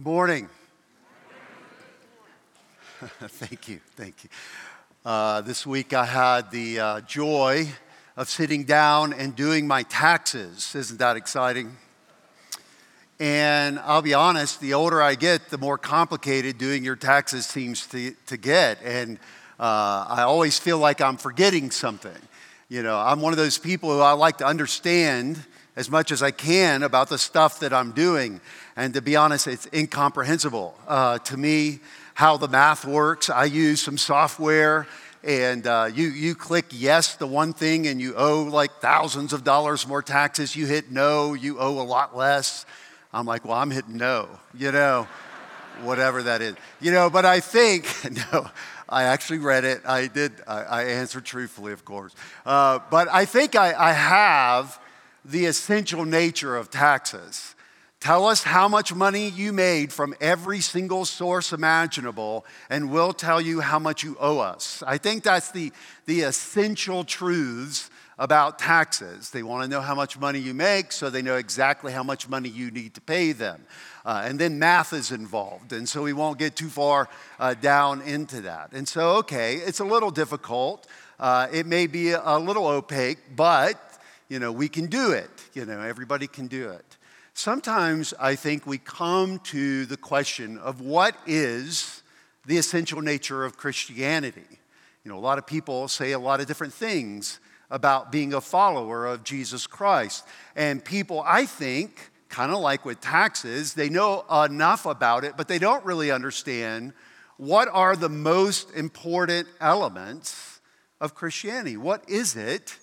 Good morning. thank you, thank you. Uh, this week I had the uh, joy of sitting down and doing my taxes. Isn't that exciting? And I'll be honest, the older I get, the more complicated doing your taxes seems to, to get. And uh, I always feel like I'm forgetting something. You know, I'm one of those people who I like to understand as much as I can about the stuff that I'm doing. And to be honest, it's incomprehensible uh, to me how the math works. I use some software, and uh, you, you click yes to one thing, and you owe like thousands of dollars more taxes. You hit no, you owe a lot less. I'm like, well, I'm hitting no, you know, whatever that is. You know, but I think, no, I actually read it. I did, I, I answered truthfully, of course. Uh, but I think I, I have the essential nature of taxes. Tell us how much money you made from every single source imaginable, and we'll tell you how much you owe us. I think that's the, the essential truths about taxes. They want to know how much money you make so they know exactly how much money you need to pay them. Uh, and then math is involved, and so we won't get too far uh, down into that. And so, okay, it's a little difficult. Uh, it may be a little opaque, but you know, we can do it. You know, everybody can do it. Sometimes I think we come to the question of what is the essential nature of Christianity. You know, a lot of people say a lot of different things about being a follower of Jesus Christ. And people, I think, kind of like with taxes, they know enough about it, but they don't really understand what are the most important elements of Christianity. What is it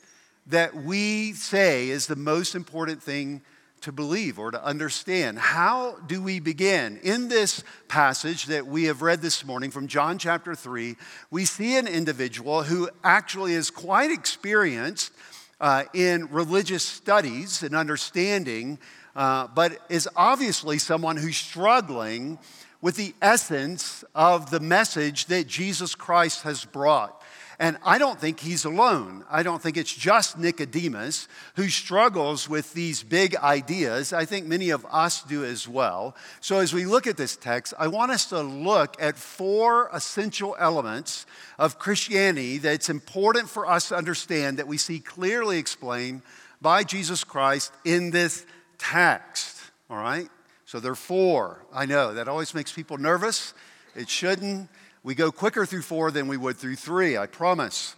that we say is the most important thing to believe or to understand. How do we begin? In this passage that we have read this morning from John chapter 3, we see an individual who actually is quite experienced uh, in religious studies and understanding, uh, but is obviously someone who's struggling with the essence of the message that Jesus Christ has brought. And I don't think he's alone. I don't think it's just Nicodemus who struggles with these big ideas. I think many of us do as well. So, as we look at this text, I want us to look at four essential elements of Christianity that's important for us to understand that we see clearly explained by Jesus Christ in this text. All right? So, there are four. I know that always makes people nervous. It shouldn't. We go quicker through four than we would through three, I promise.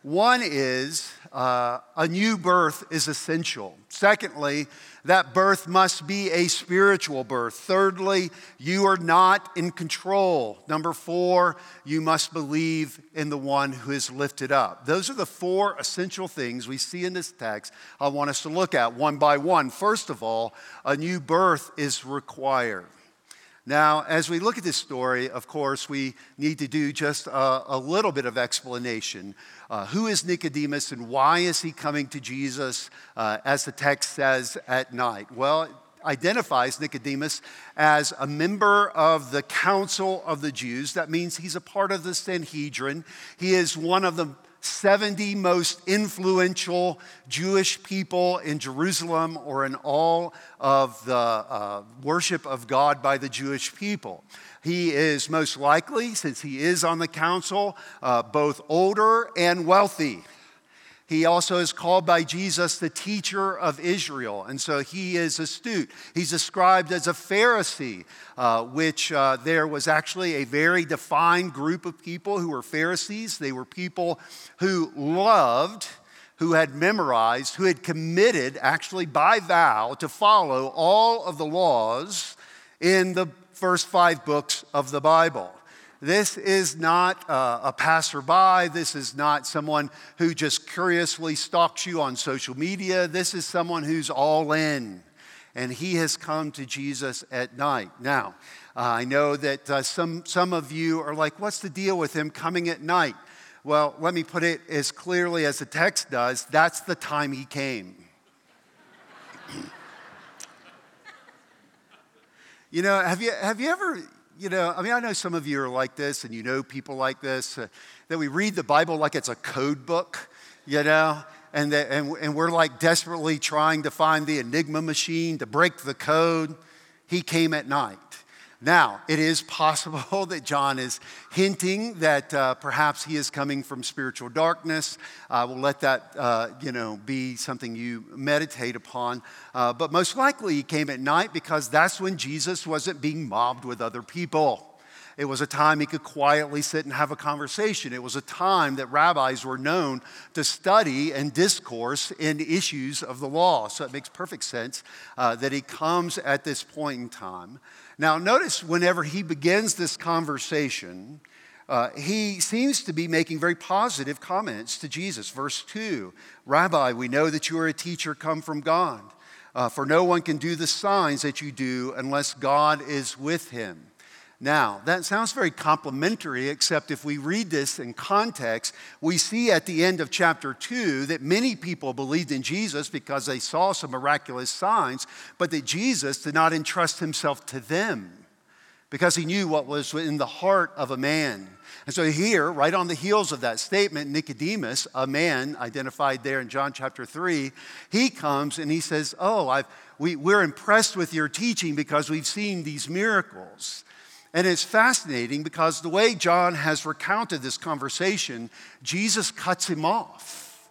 One is uh, a new birth is essential. Secondly, that birth must be a spiritual birth. Thirdly, you are not in control. Number four, you must believe in the one who is lifted up. Those are the four essential things we see in this text I want us to look at one by one. First of all, a new birth is required. Now, as we look at this story, of course, we need to do just a, a little bit of explanation. Uh, who is Nicodemus and why is he coming to Jesus, uh, as the text says, at night? Well, identifies Nicodemus as a member of the council of the Jews. That means he's a part of the Sanhedrin. He is one of the 70 most influential Jewish people in Jerusalem or in all of the uh, worship of God by the Jewish people. He is most likely, since he is on the council, uh, both older and wealthy. He also is called by Jesus the teacher of Israel, and so he is astute. He's described as a Pharisee, uh, which uh, there was actually a very defined group of people who were Pharisees. They were people who loved, who had memorized, who had committed, actually by vow, to follow all of the laws in the first five books of the Bible. This is not a passerby. This is not someone who just curiously stalks you on social media. This is someone who's all in. And he has come to Jesus at night. Now, uh, I know that uh, some, some of you are like, what's the deal with him coming at night? Well, let me put it as clearly as the text does that's the time he came. you know, have you, have you ever you know, I mean, I know some of you are like this and you know people like this, uh, that we read the Bible like it's a code book, you know, and, that, and, and we're like desperately trying to find the enigma machine to break the code. He came at night. Now, it is possible that John is hinting that uh, perhaps he is coming from spiritual darkness. I will let that, uh, you know, be something you meditate upon. Uh, but most likely he came at night because that's when Jesus wasn't being mobbed with other people. It was a time he could quietly sit and have a conversation. It was a time that rabbis were known to study and discourse in issues of the law. So it makes perfect sense uh, that he comes at this point in time. Now, notice whenever he begins this conversation, uh, he seems to be making very positive comments to Jesus. Verse 2 Rabbi, we know that you are a teacher come from God, uh, for no one can do the signs that you do unless God is with him. Now, that sounds very complimentary, except if we read this in context, we see at the end of chapter 2 that many people believed in Jesus because they saw some miraculous signs, but that Jesus did not entrust himself to them because he knew what was in the heart of a man. And so, here, right on the heels of that statement, Nicodemus, a man identified there in John chapter 3, he comes and he says, Oh, I've, we, we're impressed with your teaching because we've seen these miracles. And it's fascinating because the way John has recounted this conversation, Jesus cuts him off.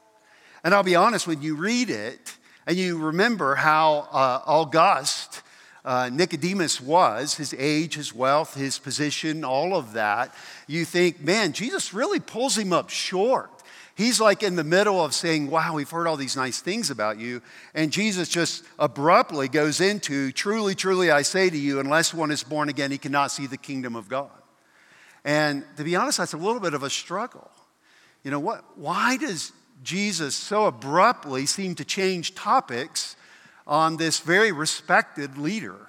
And I'll be honest, when you read it and you remember how uh, august uh, Nicodemus was, his age, his wealth, his position, all of that, you think, man, Jesus really pulls him up short. He's like in the middle of saying, Wow, we've heard all these nice things about you. And Jesus just abruptly goes into, Truly, truly, I say to you, unless one is born again, he cannot see the kingdom of God. And to be honest, that's a little bit of a struggle. You know, what, why does Jesus so abruptly seem to change topics on this very respected leader?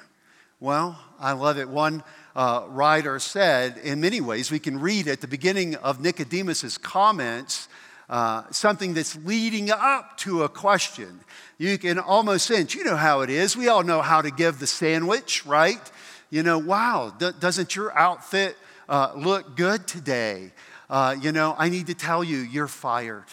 Well, I love it. One uh, writer said, in many ways, we can read at the beginning of Nicodemus's comments uh, something that's leading up to a question. You can almost sense, you know how it is. We all know how to give the sandwich, right? You know, wow, d- doesn't your outfit uh, look good today? Uh, you know, I need to tell you, you're fired.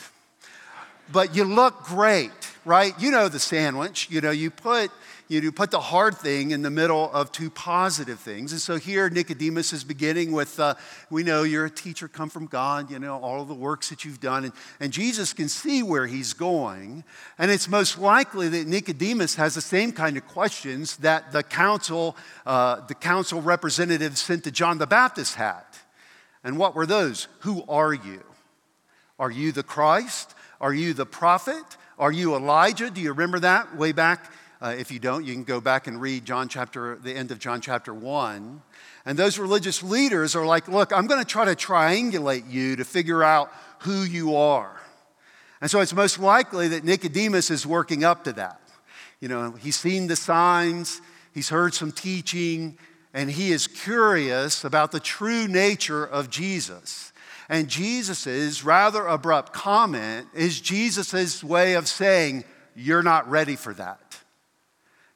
But you look great, right? You know the sandwich. You know, you put you put the hard thing in the middle of two positive things. And so here Nicodemus is beginning with, uh, we know you're a teacher come from God, you know, all the works that you've done. And, and Jesus can see where he's going. And it's most likely that Nicodemus has the same kind of questions that the council, uh, the council representatives sent to John the Baptist had. And what were those? Who are you? Are you the Christ? Are you the prophet? Are you Elijah? Do you remember that way back uh, if you don't, you can go back and read John chapter, the end of John chapter 1. And those religious leaders are like, look, I'm going to try to triangulate you to figure out who you are. And so it's most likely that Nicodemus is working up to that. You know, he's seen the signs, he's heard some teaching, and he is curious about the true nature of Jesus. And Jesus's rather abrupt comment is Jesus's way of saying, You're not ready for that.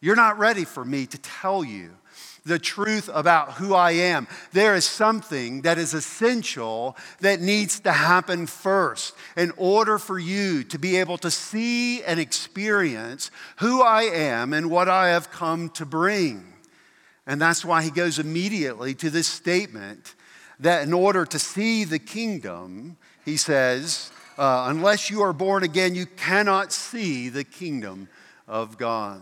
You're not ready for me to tell you the truth about who I am. There is something that is essential that needs to happen first in order for you to be able to see and experience who I am and what I have come to bring. And that's why he goes immediately to this statement that in order to see the kingdom, he says, uh, unless you are born again, you cannot see the kingdom of God.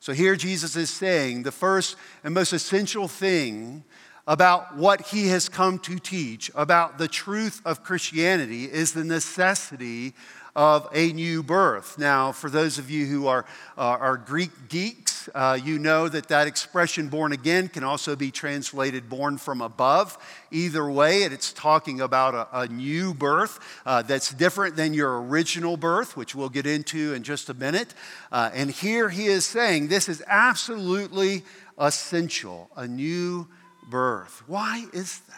So here Jesus is saying the first and most essential thing about what he has come to teach, about the truth of Christianity, is the necessity of a new birth. Now, for those of you who are, uh, are Greek geeks, uh, you know that that expression born again can also be translated born from above. Either way, it's talking about a, a new birth uh, that's different than your original birth, which we'll get into in just a minute. Uh, and here he is saying this is absolutely essential a new birth. Why is that?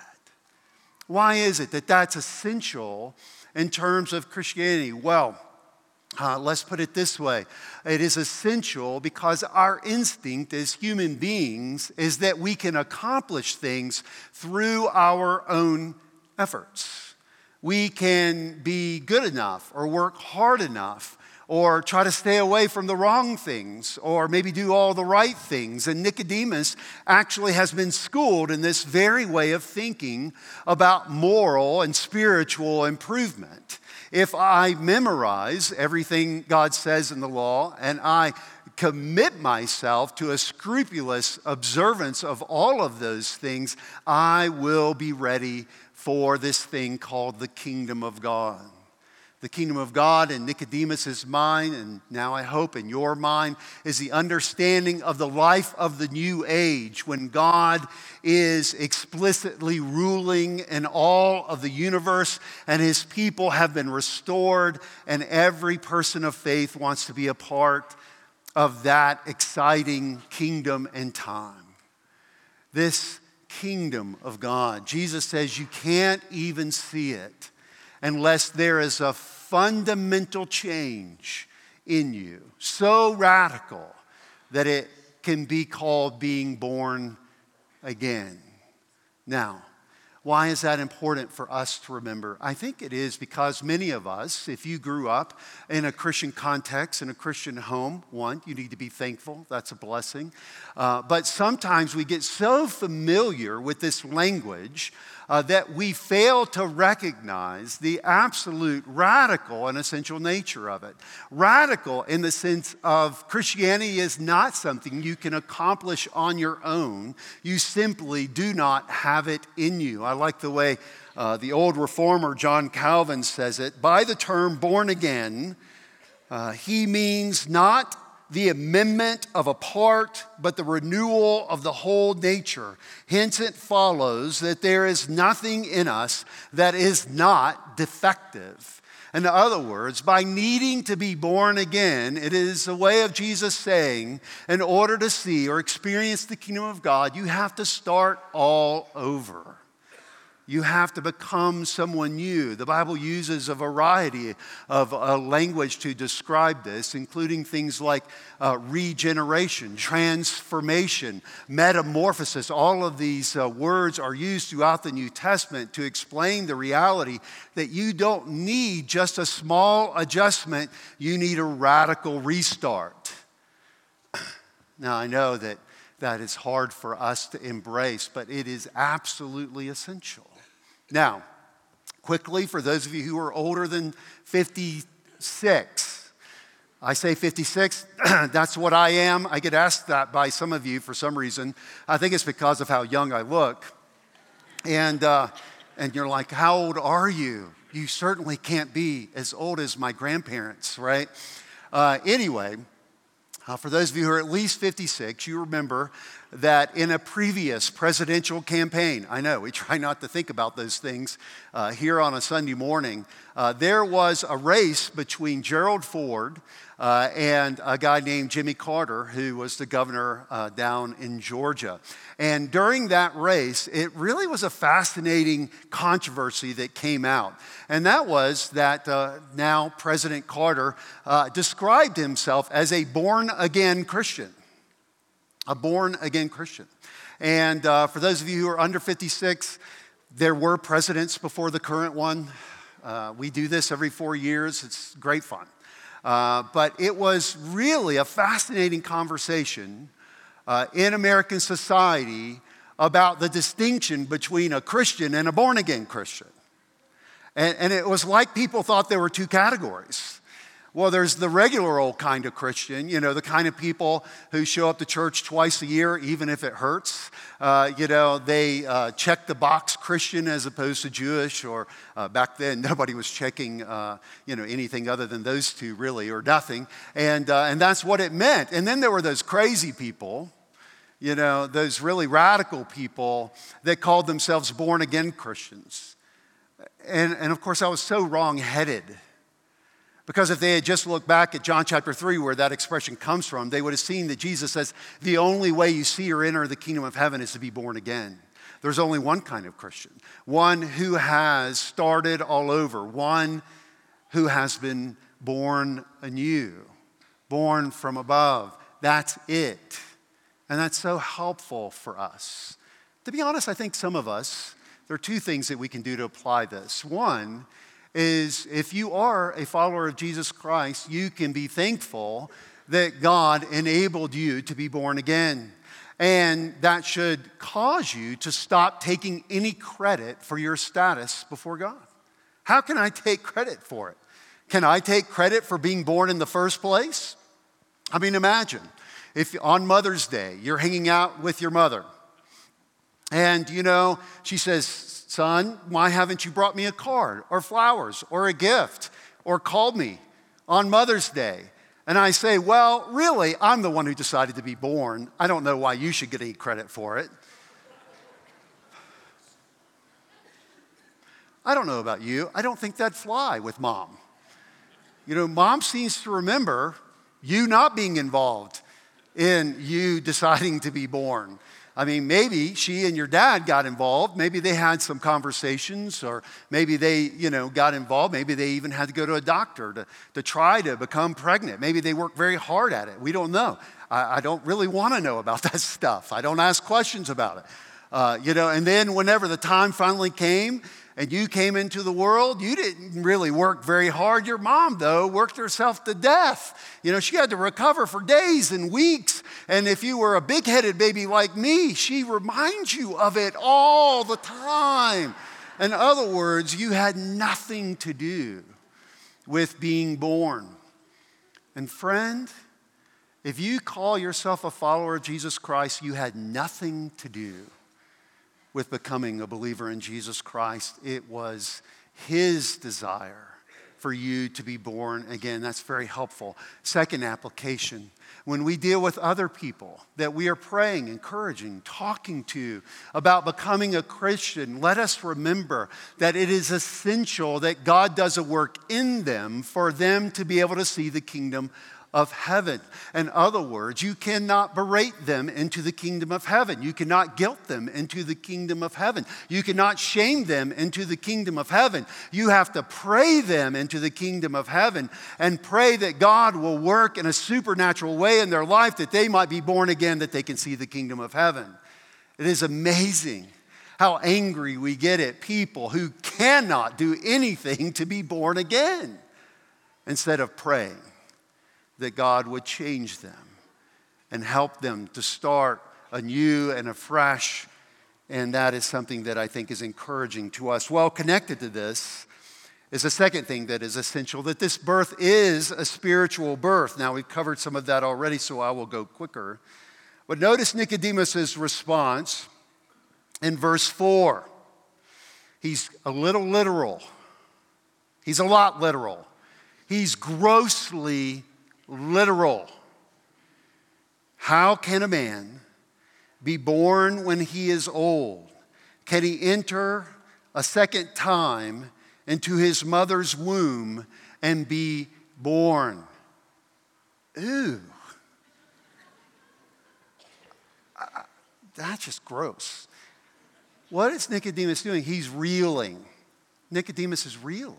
Why is it that that's essential? in terms of Christianity? Well, uh, let's put it this way it is essential because our instinct as human beings is that we can accomplish things through our own efforts. We can be good enough or work hard enough or try to stay away from the wrong things, or maybe do all the right things. And Nicodemus actually has been schooled in this very way of thinking about moral and spiritual improvement. If I memorize everything God says in the law and I commit myself to a scrupulous observance of all of those things, I will be ready for this thing called the kingdom of God the kingdom of God in Nicodemus's mind, and now I hope in your mind, is the understanding of the life of the new age when God is explicitly ruling in all of the universe and his people have been restored, and every person of faith wants to be a part of that exciting kingdom and time. This kingdom of God, Jesus says you can't even see it unless there is a fundamental change in you, so radical that it can be called being born again. Now, why is that important for us to remember? I think it is because many of us, if you grew up in a Christian context, in a Christian home, one, you need to be thankful. That's a blessing. Uh, but sometimes we get so familiar with this language uh, that we fail to recognize the absolute radical and essential nature of it. Radical in the sense of Christianity is not something you can accomplish on your own, you simply do not have it in you. I like the way uh, the old reformer John Calvin says it. By the term born again, uh, he means not the amendment of a part, but the renewal of the whole nature. Hence, it follows that there is nothing in us that is not defective. In other words, by needing to be born again, it is a way of Jesus saying, in order to see or experience the kingdom of God, you have to start all over. You have to become someone new. The Bible uses a variety of uh, language to describe this, including things like uh, regeneration, transformation, metamorphosis. All of these uh, words are used throughout the New Testament to explain the reality that you don't need just a small adjustment, you need a radical restart. Now, I know that that is hard for us to embrace, but it is absolutely essential. Now, quickly, for those of you who are older than 56, I say 56, that's what I am. I get asked that by some of you for some reason. I think it's because of how young I look. And, uh, and you're like, How old are you? You certainly can't be as old as my grandparents, right? Uh, anyway, uh, for those of you who are at least 56, you remember that in a previous presidential campaign, I know we try not to think about those things uh, here on a Sunday morning, uh, there was a race between Gerald Ford uh, and a guy named Jimmy Carter, who was the governor uh, down in Georgia. And during that race, it really was a fascinating controversy that came out. And that was that uh, now President Carter uh, described himself as a born again Christian a born again Christian. And uh, for those of you who are under 56, there were presidents before the current one. Uh, we do this every four years, it's great fun. Uh, but it was really a fascinating conversation uh, in American society about the distinction between a Christian and a born again Christian. And, and it was like people thought there were two categories. Well, there's the regular old kind of Christian, you know, the kind of people who show up to church twice a year, even if it hurts. Uh, you know, they uh, check the box Christian as opposed to Jewish, or uh, back then nobody was checking, uh, you know, anything other than those two, really, or nothing. And, uh, and that's what it meant. And then there were those crazy people, you know, those really radical people that called themselves born again Christians. And, and of course, I was so wrong headed because if they had just looked back at John chapter 3, where that expression comes from, they would have seen that Jesus says, The only way you see or enter the kingdom of heaven is to be born again. There's only one kind of Christian, one who has started all over, one who has been born anew, born from above. That's it. And that's so helpful for us. To be honest, I think some of us, there are two things that we can do to apply this. One is if you are a follower of Jesus Christ, you can be thankful that God enabled you to be born again. And that should cause you to stop taking any credit for your status before God. How can I take credit for it? Can I take credit for being born in the first place? I mean, imagine if on Mother's Day you're hanging out with your mother, and you know, she says, Son, why haven't you brought me a card or flowers or a gift or called me on Mother's Day? And I say, Well, really, I'm the one who decided to be born. I don't know why you should get any credit for it. I don't know about you. I don't think that'd fly with mom. You know, mom seems to remember you not being involved in you deciding to be born. I mean, maybe she and your dad got involved. Maybe they had some conversations, or maybe they, you know, got involved. Maybe they even had to go to a doctor to, to try to become pregnant. Maybe they worked very hard at it. We don't know. I, I don't really want to know about that stuff. I don't ask questions about it. Uh, you know, and then whenever the time finally came and you came into the world, you didn't really work very hard. Your mom, though, worked herself to death. You know, she had to recover for days and weeks. And if you were a big headed baby like me, she reminds you of it all the time. In other words, you had nothing to do with being born. And friend, if you call yourself a follower of Jesus Christ, you had nothing to do with becoming a believer in Jesus Christ. It was His desire for you to be born again. That's very helpful. Second application when we deal with other people that we are praying, encouraging, talking to about becoming a Christian, let us remember that it is essential that God does a work in them for them to be able to see the kingdom of heaven. In other words, you cannot berate them into the kingdom of heaven. You cannot guilt them into the kingdom of heaven. You cannot shame them into the kingdom of heaven. You have to pray them into the kingdom of heaven and pray that God will work in a supernatural way in their life that they might be born again, that they can see the kingdom of heaven. It is amazing how angry we get at people who cannot do anything to be born again instead of praying that God would change them and help them to start anew and afresh. And that is something that I think is encouraging to us. Well, connected to this is a second thing that is essential that this birth is a spiritual birth. Now, we've covered some of that already, so I will go quicker. But notice Nicodemus' response in verse 4. He's a little literal, he's a lot literal. He's grossly literal. How can a man be born when he is old? Can he enter a second time into his mother's womb and be born? Ooh. that's just gross. What is Nicodemus doing? He's reeling. Nicodemus is reeling.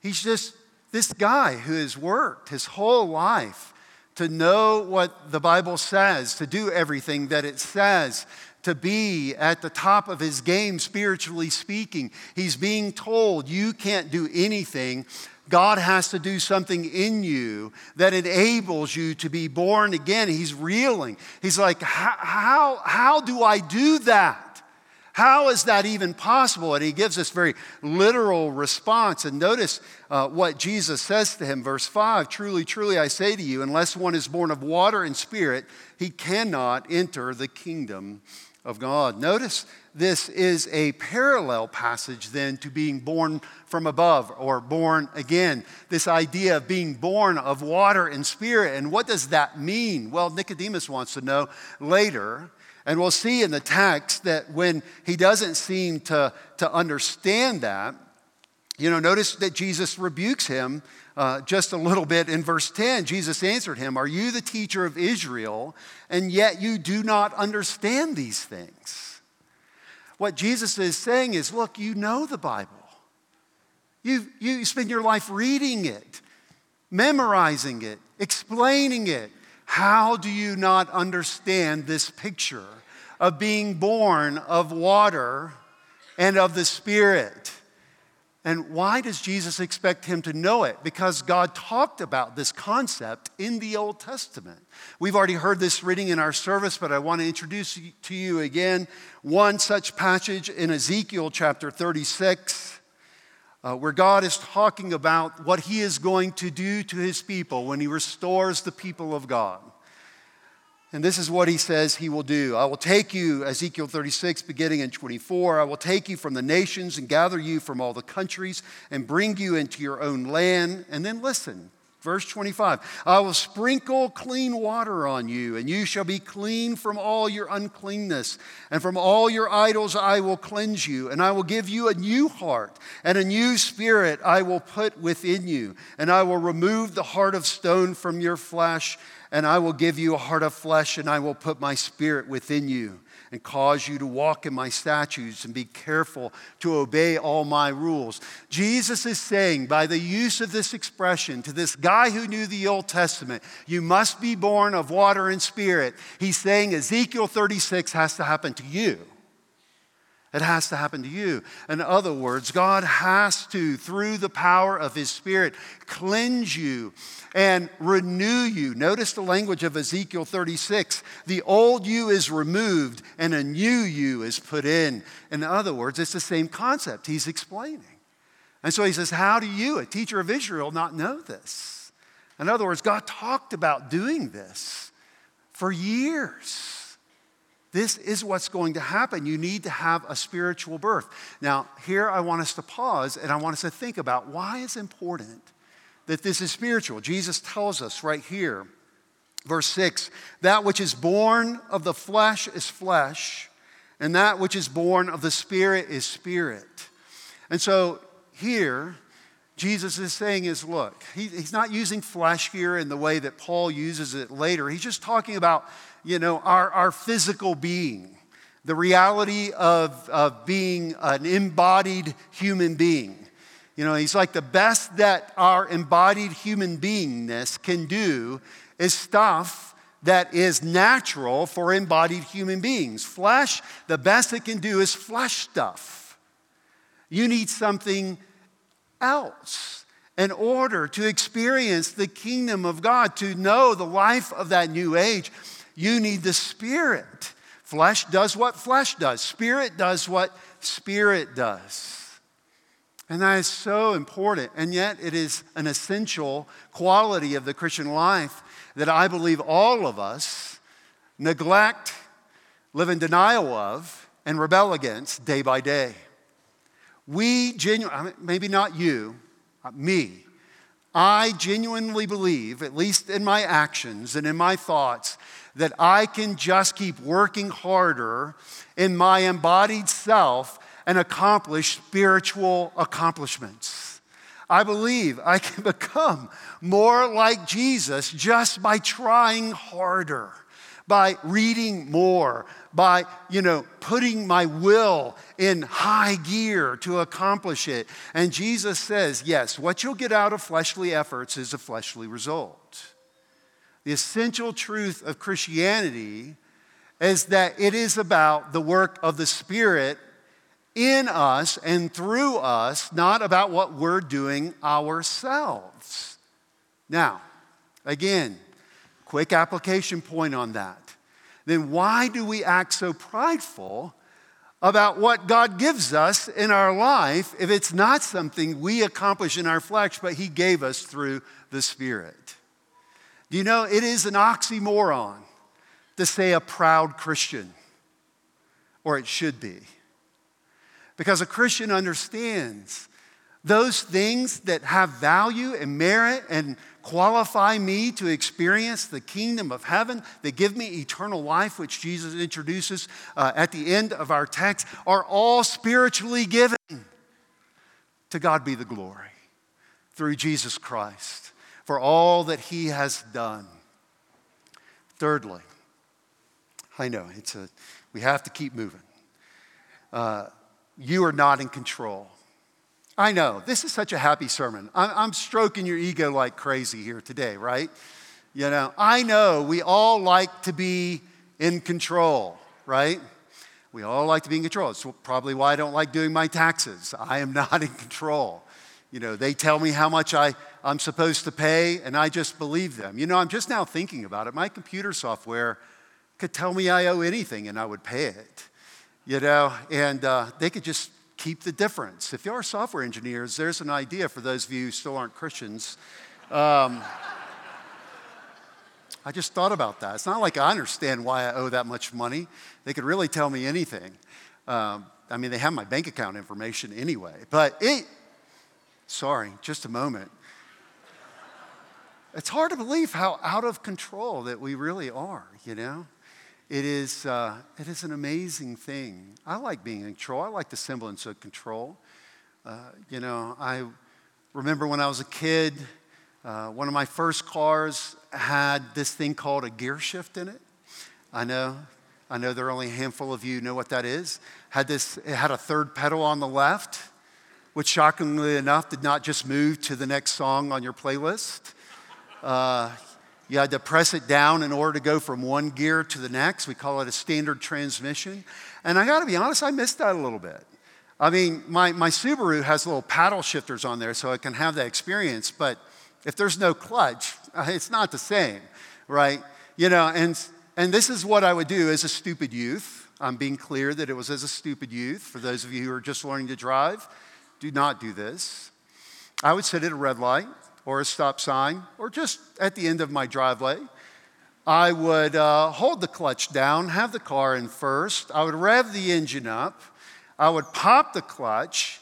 He's just this guy who has worked his whole life to know what the Bible says, to do everything that it says, to be at the top of his game, spiritually speaking. He's being told you can't do anything. God has to do something in you that enables you to be born again. He's reeling. He's like, how, how do I do that? How is that even possible? And he gives this very literal response. And notice uh, what Jesus says to him, verse 5 Truly, truly, I say to you, unless one is born of water and spirit, he cannot enter the kingdom of God. Notice this is a parallel passage then to being born from above or born again. This idea of being born of water and spirit. And what does that mean? Well, Nicodemus wants to know later. And we'll see in the text that when he doesn't seem to, to understand that, you know, notice that Jesus rebukes him uh, just a little bit in verse 10. Jesus answered him, Are you the teacher of Israel, and yet you do not understand these things? What Jesus is saying is, Look, you know the Bible. You, you spend your life reading it, memorizing it, explaining it, how do you not understand this picture of being born of water and of the Spirit? And why does Jesus expect him to know it? Because God talked about this concept in the Old Testament. We've already heard this reading in our service, but I want to introduce to you again one such passage in Ezekiel chapter 36, uh, where God is talking about what he is going to do to his people when he restores the people of God. And this is what he says he will do. I will take you, Ezekiel 36, beginning in 24. I will take you from the nations and gather you from all the countries and bring you into your own land. And then listen, verse 25 I will sprinkle clean water on you, and you shall be clean from all your uncleanness. And from all your idols I will cleanse you. And I will give you a new heart, and a new spirit I will put within you. And I will remove the heart of stone from your flesh and I will give you a heart of flesh, and I will put my spirit within you and cause you to walk in my statutes and be careful to obey all my rules. Jesus is saying, by the use of this expression to this guy who knew the Old Testament, you must be born of water and spirit. He's saying Ezekiel 36 has to happen to you. It has to happen to you. In other words, God has to, through the power of His Spirit, cleanse you and renew you. Notice the language of Ezekiel 36. The old you is removed and a new you is put in. In other words, it's the same concept He's explaining. And so He says, How do you, a teacher of Israel, not know this? In other words, God talked about doing this for years. This is what's going to happen. You need to have a spiritual birth. Now, here I want us to pause and I want us to think about why it's important that this is spiritual. Jesus tells us right here, verse 6 that which is born of the flesh is flesh, and that which is born of the spirit is spirit. And so here, Jesus is saying is look, he, he's not using flesh here in the way that Paul uses it later. He's just talking about you know, our, our physical being, the reality of, of being an embodied human being. You know, he's like the best that our embodied human beingness can do is stuff that is natural for embodied human beings. Flesh, the best it can do is flesh stuff. You need something else in order to experience the kingdom of God, to know the life of that new age. You need the Spirit. Flesh does what flesh does, Spirit does what Spirit does. And that is so important. And yet, it is an essential quality of the Christian life that I believe all of us neglect, live in denial of, and rebel against day by day. We genuinely, maybe not you, uh, me, I genuinely believe, at least in my actions and in my thoughts, that I can just keep working harder in my embodied self and accomplish spiritual accomplishments. I believe I can become more like Jesus just by trying harder, by reading more, by, you know, putting my will in high gear to accomplish it. And Jesus says, yes, what you'll get out of fleshly efforts is a fleshly result. The essential truth of Christianity is that it is about the work of the Spirit in us and through us, not about what we're doing ourselves. Now, again, quick application point on that. Then why do we act so prideful about what God gives us in our life if it's not something we accomplish in our flesh, but He gave us through the Spirit? Do you know it is an oxymoron to say a proud Christian? Or it should be. Because a Christian understands those things that have value and merit and qualify me to experience the kingdom of heaven, that give me eternal life, which Jesus introduces uh, at the end of our text, are all spiritually given. To God be the glory through Jesus Christ for all that he has done. Thirdly, I know it's a, we have to keep moving. Uh, you are not in control. I know, this is such a happy sermon. I'm, I'm stroking your ego like crazy here today, right? You know, I know we all like to be in control, right? We all like to be in control. It's probably why I don't like doing my taxes. I am not in control. You know, they tell me how much I, I'm supposed to pay, and I just believe them. You know, I'm just now thinking about it. My computer software could tell me I owe anything, and I would pay it. You know, and uh, they could just keep the difference. If you are software engineers, there's an idea for those of you who still aren't Christians. Um, I just thought about that. It's not like I understand why I owe that much money. They could really tell me anything. Um, I mean, they have my bank account information anyway. But it, sorry, just a moment. It's hard to believe how out of control that we really are, you know? It is, uh, it is an amazing thing. I like being in control. I like the semblance of control. Uh, you know, I remember when I was a kid, uh, one of my first cars had this thing called a gear shift in it. I know, I know there are only a handful of you know what that is. Had this, it had a third pedal on the left, which shockingly enough did not just move to the next song on your playlist. Uh, you had to press it down in order to go from one gear to the next. We call it a standard transmission. And I gotta be honest, I missed that a little bit. I mean, my, my Subaru has little paddle shifters on there so I can have that experience, but if there's no clutch, it's not the same, right? You know, and, and this is what I would do as a stupid youth. I'm being clear that it was as a stupid youth. For those of you who are just learning to drive, do not do this. I would sit at a red light or a stop sign or just at the end of my driveway. I would uh, hold the clutch down, have the car in first. I would rev the engine up. I would pop the clutch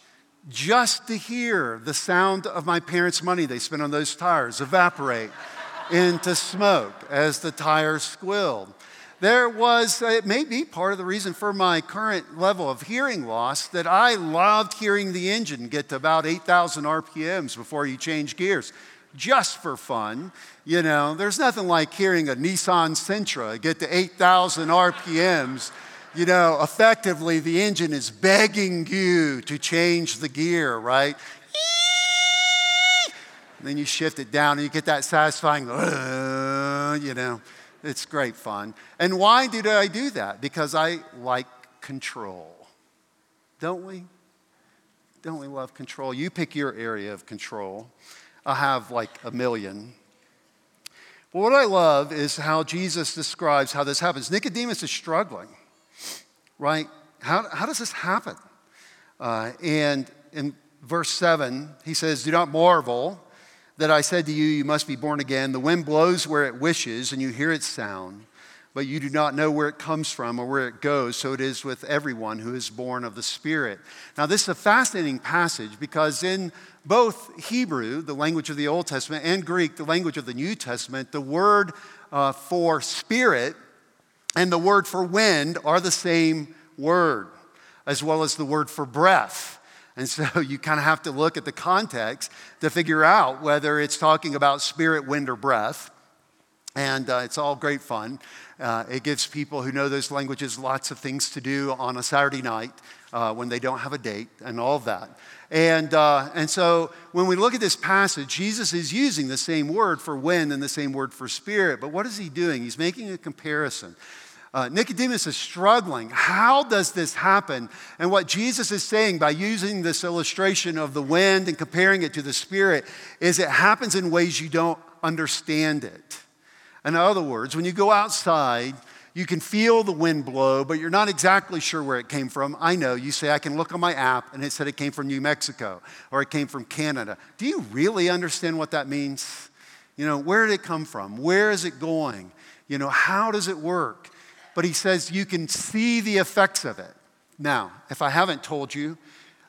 just to hear the sound of my parents' money they spent on those tires evaporate into smoke as the tires squealed. There was, it may be part of the reason for my current level of hearing loss that I loved hearing the engine get to about 8,000 RPMs before you change gears, just for fun. You know, there's nothing like hearing a Nissan Sentra get to 8,000 RPMs you know, effectively the engine is begging you to change the gear, right? Then you shift it down and you get that satisfying, uh, you know, it's great fun. And why did I do that? Because I like control. Don't we? Don't we love control? You pick your area of control. I have like a million. But what I love is how Jesus describes how this happens. Nicodemus is struggling right? How, how does this happen? Uh, and in verse 7, he says, Do not marvel that I said to you, You must be born again. The wind blows where it wishes, and you hear its sound, but you do not know where it comes from or where it goes. So it is with everyone who is born of the Spirit. Now, this is a fascinating passage because in both Hebrew, the language of the Old Testament, and Greek, the language of the New Testament, the word uh, for spirit and the word for wind are the same word, as well as the word for breath. And so you kind of have to look at the context to figure out whether it's talking about spirit, wind, or breath. And uh, it's all great fun. Uh, it gives people who know those languages lots of things to do on a Saturday night uh, when they don't have a date and all of that. And, uh, and so when we look at this passage, Jesus is using the same word for wind and the same word for spirit. But what is he doing? He's making a comparison. Uh, Nicodemus is struggling. How does this happen? And what Jesus is saying by using this illustration of the wind and comparing it to the Spirit is it happens in ways you don't understand it. In other words, when you go outside, you can feel the wind blow, but you're not exactly sure where it came from. I know. You say, I can look on my app and it said it came from New Mexico or it came from Canada. Do you really understand what that means? You know, where did it come from? Where is it going? You know, how does it work? But he says you can see the effects of it. Now, if I haven't told you,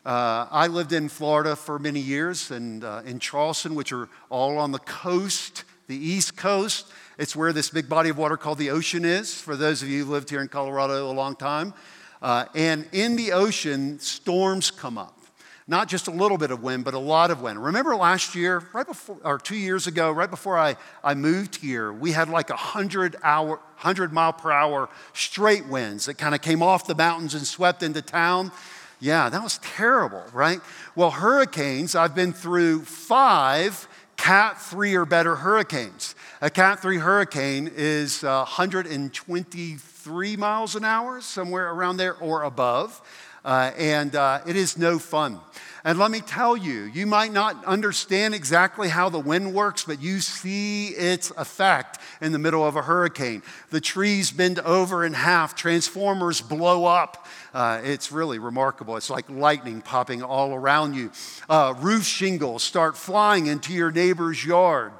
uh, I lived in Florida for many years and uh, in Charleston, which are all on the coast, the East Coast. It's where this big body of water called the ocean is, for those of you who lived here in Colorado a long time. Uh, and in the ocean, storms come up not just a little bit of wind, but a lot of wind. Remember last year, right before, or two years ago, right before I, I moved here, we had like a 100 hour, 100 mile per hour straight winds that kind of came off the mountains and swept into town. Yeah, that was terrible, right? Well, hurricanes, I've been through five Cat 3 or better hurricanes. A Cat 3 hurricane is uh, 123 miles an hour, somewhere around there or above. Uh, and uh, it is no fun. And let me tell you, you might not understand exactly how the wind works, but you see its effect in the middle of a hurricane. The trees bend over in half, transformers blow up. Uh, it's really remarkable. It's like lightning popping all around you. Uh, roof shingles start flying into your neighbor's yard.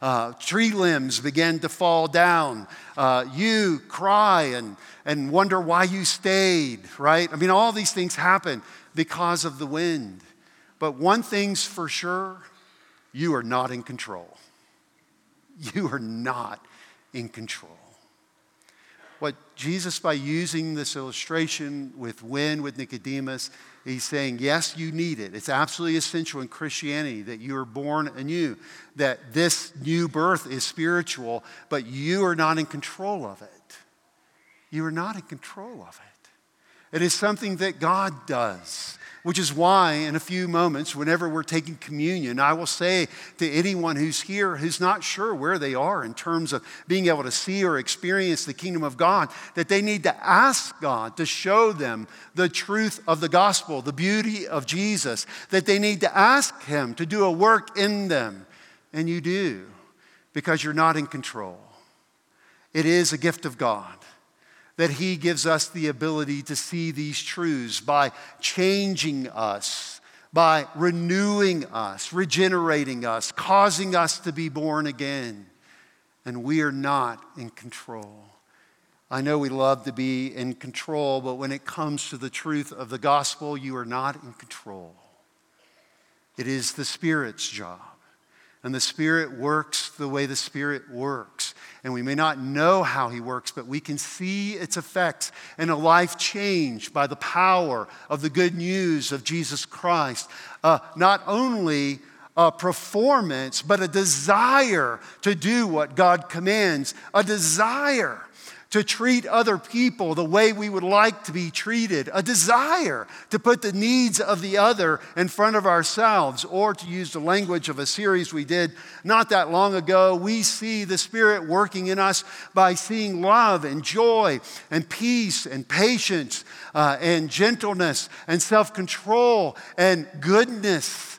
Uh, tree limbs begin to fall down. Uh, you cry and, and wonder why you stayed, right? I mean, all these things happen because of the wind. But one thing's for sure you are not in control. You are not in control. What Jesus, by using this illustration with wind with Nicodemus, he's saying, yes, you need it. It's absolutely essential in Christianity that you are born anew, that this new birth is spiritual, but you are not in control of it. You are not in control of it. It is something that God does. Which is why, in a few moments, whenever we're taking communion, I will say to anyone who's here who's not sure where they are in terms of being able to see or experience the kingdom of God, that they need to ask God to show them the truth of the gospel, the beauty of Jesus, that they need to ask Him to do a work in them. And you do, because you're not in control. It is a gift of God that He gives us the ability to see these truths by changing us, by renewing us, regenerating us, causing us to be born again. And we are not in control. I know we love to be in control, but when it comes to the truth of the gospel, you are not in control. It is the Spirit's job. And the Spirit works the way the Spirit works and we may not know how he works, but we can see its effects in a life changed by the power of the good news of Jesus Christ. Uh, not only a performance, but a desire to do what God commands, a desire to treat other people the way we would like to be treated, a desire to put the needs of the other in front of ourselves, or to use the language of a series we did not that long ago, we see the Spirit working in us by seeing love and joy and peace and patience uh, and gentleness and self control and goodness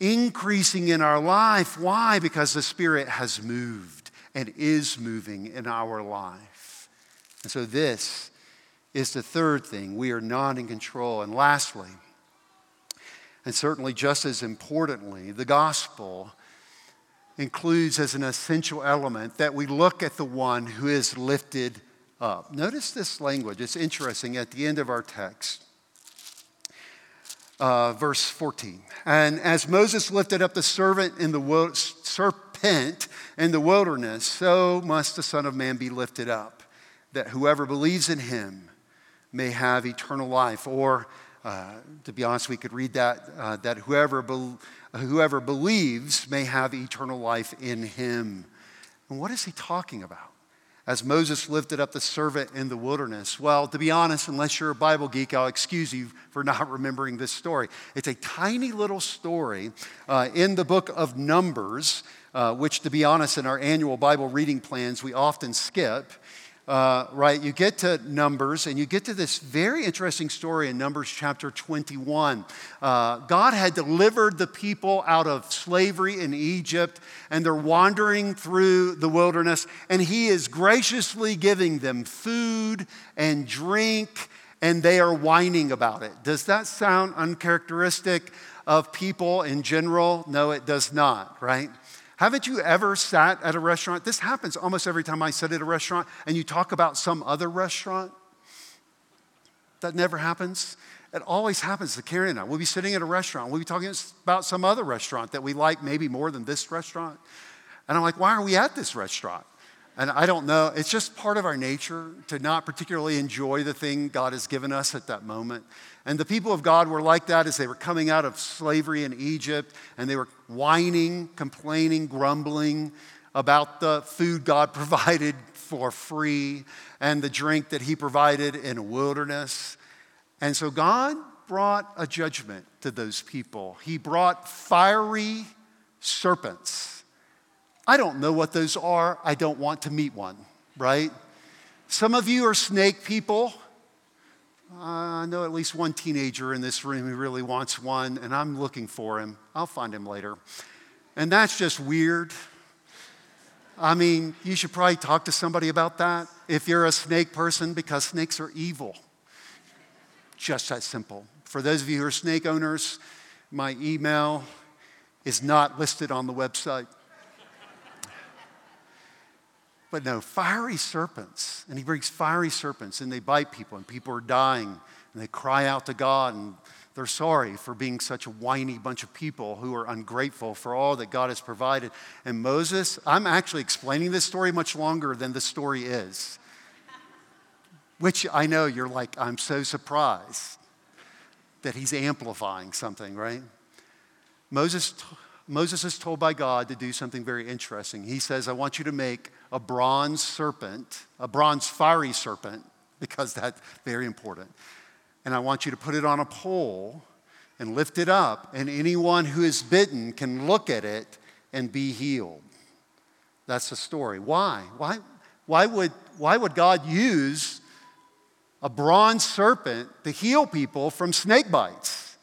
increasing in our life. Why? Because the Spirit has moved and is moving in our life. And so, this is the third thing. We are not in control. And lastly, and certainly just as importantly, the gospel includes as an essential element that we look at the one who is lifted up. Notice this language, it's interesting at the end of our text. Uh, verse 14. And as Moses lifted up the servant in the serpent in the wilderness, so must the Son of Man be lifted up that whoever believes in him may have eternal life. Or, uh, to be honest, we could read that, uh, that whoever, be- whoever believes may have eternal life in him. And what is he talking about? As Moses lifted up the servant in the wilderness. Well, to be honest, unless you're a Bible geek, I'll excuse you for not remembering this story. It's a tiny little story uh, in the book of Numbers, uh, which, to be honest, in our annual Bible reading plans, we often skip uh, right, you get to Numbers and you get to this very interesting story in Numbers chapter 21. Uh, God had delivered the people out of slavery in Egypt and they're wandering through the wilderness, and He is graciously giving them food and drink, and they are whining about it. Does that sound uncharacteristic of people in general? No, it does not, right? Haven't you ever sat at a restaurant? This happens almost every time I sit at a restaurant and you talk about some other restaurant. That never happens. It always happens to Carrie and I. We'll be sitting at a restaurant. We'll be talking about some other restaurant that we like maybe more than this restaurant. And I'm like, why are we at this restaurant? And I don't know. It's just part of our nature to not particularly enjoy the thing God has given us at that moment. And the people of God were like that as they were coming out of slavery in Egypt and they were whining, complaining, grumbling about the food God provided for free and the drink that He provided in a wilderness. And so God brought a judgment to those people. He brought fiery serpents. I don't know what those are. I don't want to meet one, right? Some of you are snake people. Uh, I know at least one teenager in this room who really wants one, and I'm looking for him. I'll find him later. And that's just weird. I mean, you should probably talk to somebody about that if you're a snake person because snakes are evil. Just that simple. For those of you who are snake owners, my email is not listed on the website. But no, fiery serpents. And he brings fiery serpents and they bite people and people are dying and they cry out to God and they're sorry for being such a whiny bunch of people who are ungrateful for all that God has provided. And Moses, I'm actually explaining this story much longer than the story is, which I know you're like, I'm so surprised that he's amplifying something, right? Moses, Moses is told by God to do something very interesting. He says, I want you to make a bronze serpent, a bronze fiery serpent, because that's very important. And I want you to put it on a pole and lift it up, and anyone who is bitten can look at it and be healed. That's the story. Why? Why, why, would, why would God use a bronze serpent to heal people from snake bites?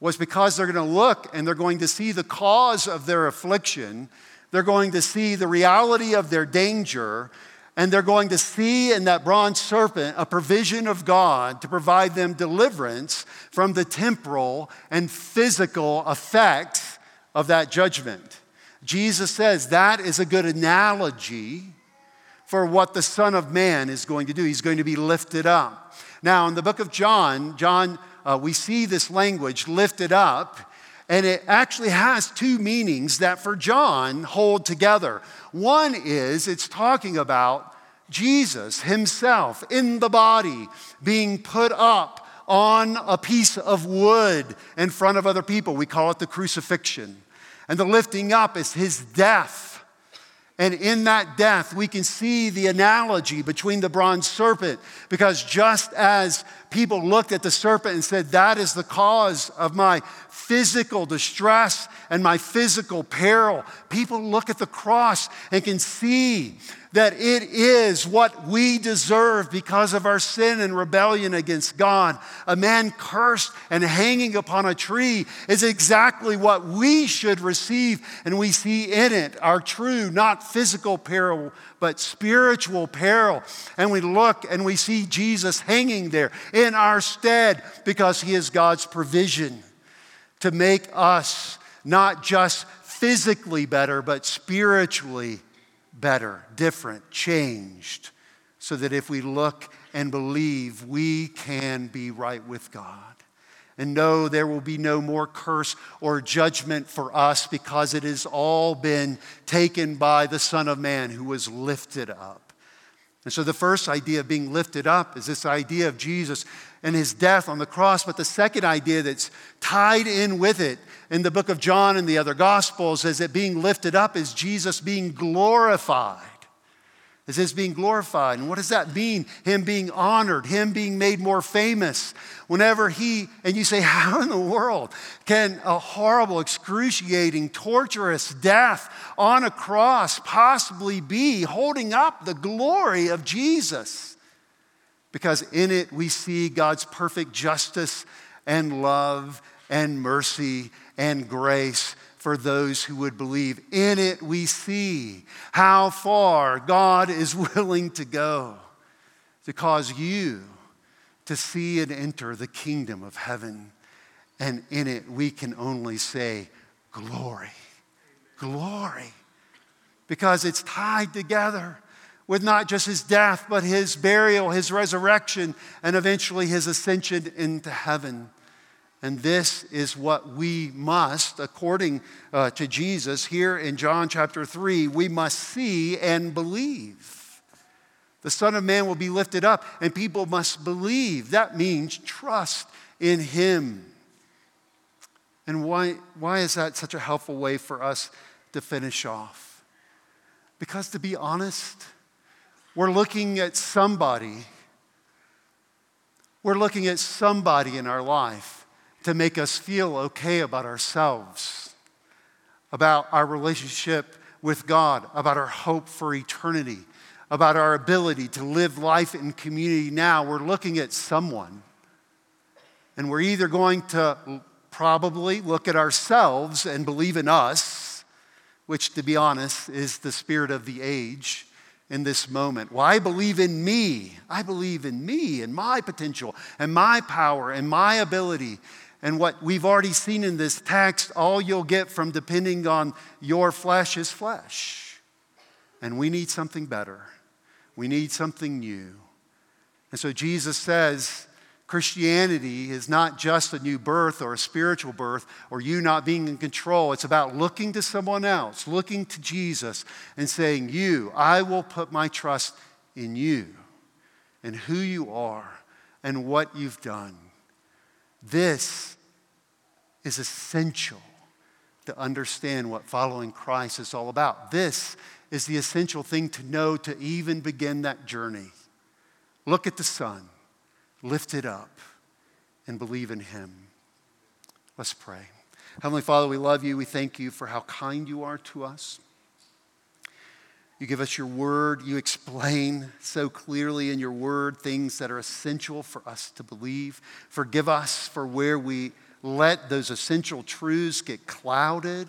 Was because they're going to look and they're going to see the cause of their affliction they're going to see the reality of their danger, and they're going to see in that bronze serpent a provision of God to provide them deliverance from the temporal and physical effects of that judgment. Jesus says that is a good analogy for what the Son of Man is going to do. He's going to be lifted up. Now, in the book of John, John, uh, we see this language lifted up and it actually has two meanings that for John hold together. One is it's talking about Jesus himself in the body being put up on a piece of wood in front of other people. We call it the crucifixion. And the lifting up is his death. And in that death, we can see the analogy between the bronze serpent, because just as people looked at the serpent and said, That is the cause of my physical distress and my physical peril. People look at the cross and can see that it is what we deserve because of our sin and rebellion against God. A man cursed and hanging upon a tree is exactly what we should receive, and we see in it our true, not physical peril, but spiritual peril. And we look and we see Jesus hanging there in our stead because he is God's provision to make us not just physically better, but spiritually better, different, changed, so that if we look and believe, we can be right with God. And know there will be no more curse or judgment for us because it has all been taken by the Son of Man who was lifted up. And so the first idea of being lifted up is this idea of Jesus and his death on the cross. But the second idea that's tied in with it in the book of John and the other gospels is that being lifted up is Jesus being glorified. Is his being glorified. And what does that mean? Him being honored, him being made more famous. Whenever he, and you say, How in the world can a horrible, excruciating, torturous death on a cross possibly be holding up the glory of Jesus? Because in it we see God's perfect justice and love and mercy and grace for those who would believe. In it, we see how far God is willing to go to cause you to see and enter the kingdom of heaven. And in it, we can only say, Glory, glory, because it's tied together with not just his death, but his burial, his resurrection, and eventually his ascension into heaven. And this is what we must, according uh, to Jesus here in John chapter 3, we must see and believe. The Son of Man will be lifted up, and people must believe. That means trust in Him. And why, why is that such a helpful way for us to finish off? Because to be honest, we're looking at somebody, we're looking at somebody in our life to make us feel okay about ourselves. about our relationship with God, about our hope for eternity, about our ability to live life in community now. We're looking at someone. And we're either going to probably look at ourselves and believe in us, which, to be honest, is the spirit of the age in this moment. Well, I believe in me. I believe in me and my potential and my power and my ability. And what we've already seen in this text, all you'll get from depending on your flesh is flesh. And we need something better. We need something new. And so Jesus says, Christianity is not just a new birth or a spiritual birth or you not being in control. It's about looking to someone else, looking to Jesus, and saying, You, I will put my trust in you and who you are and what you've done. This is essential to understand what following Christ is all about. This is the essential thing to know to even begin that journey. Look at the Son lift it up, and believe in Him. Let's pray. Heavenly Father, we love you. We thank you for how kind you are to us. You give us your word. You explain so clearly in your word things that are essential for us to believe. Forgive us for where we let those essential truths get clouded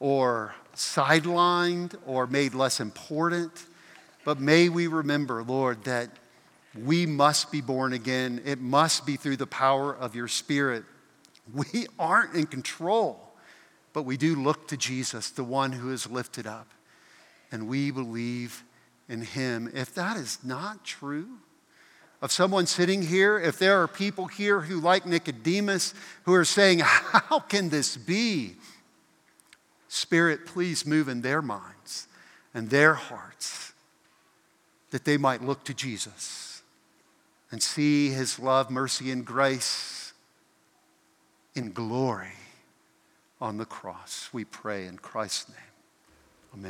or sidelined or made less important. But may we remember, Lord, that we must be born again. It must be through the power of your Spirit. We aren't in control, but we do look to Jesus, the one who is lifted up, and we believe in him. If that is not true, of someone sitting here, if there are people here who, like Nicodemus, who are saying, How can this be? Spirit, please move in their minds and their hearts that they might look to Jesus and see his love, mercy, and grace in glory on the cross. We pray in Christ's name.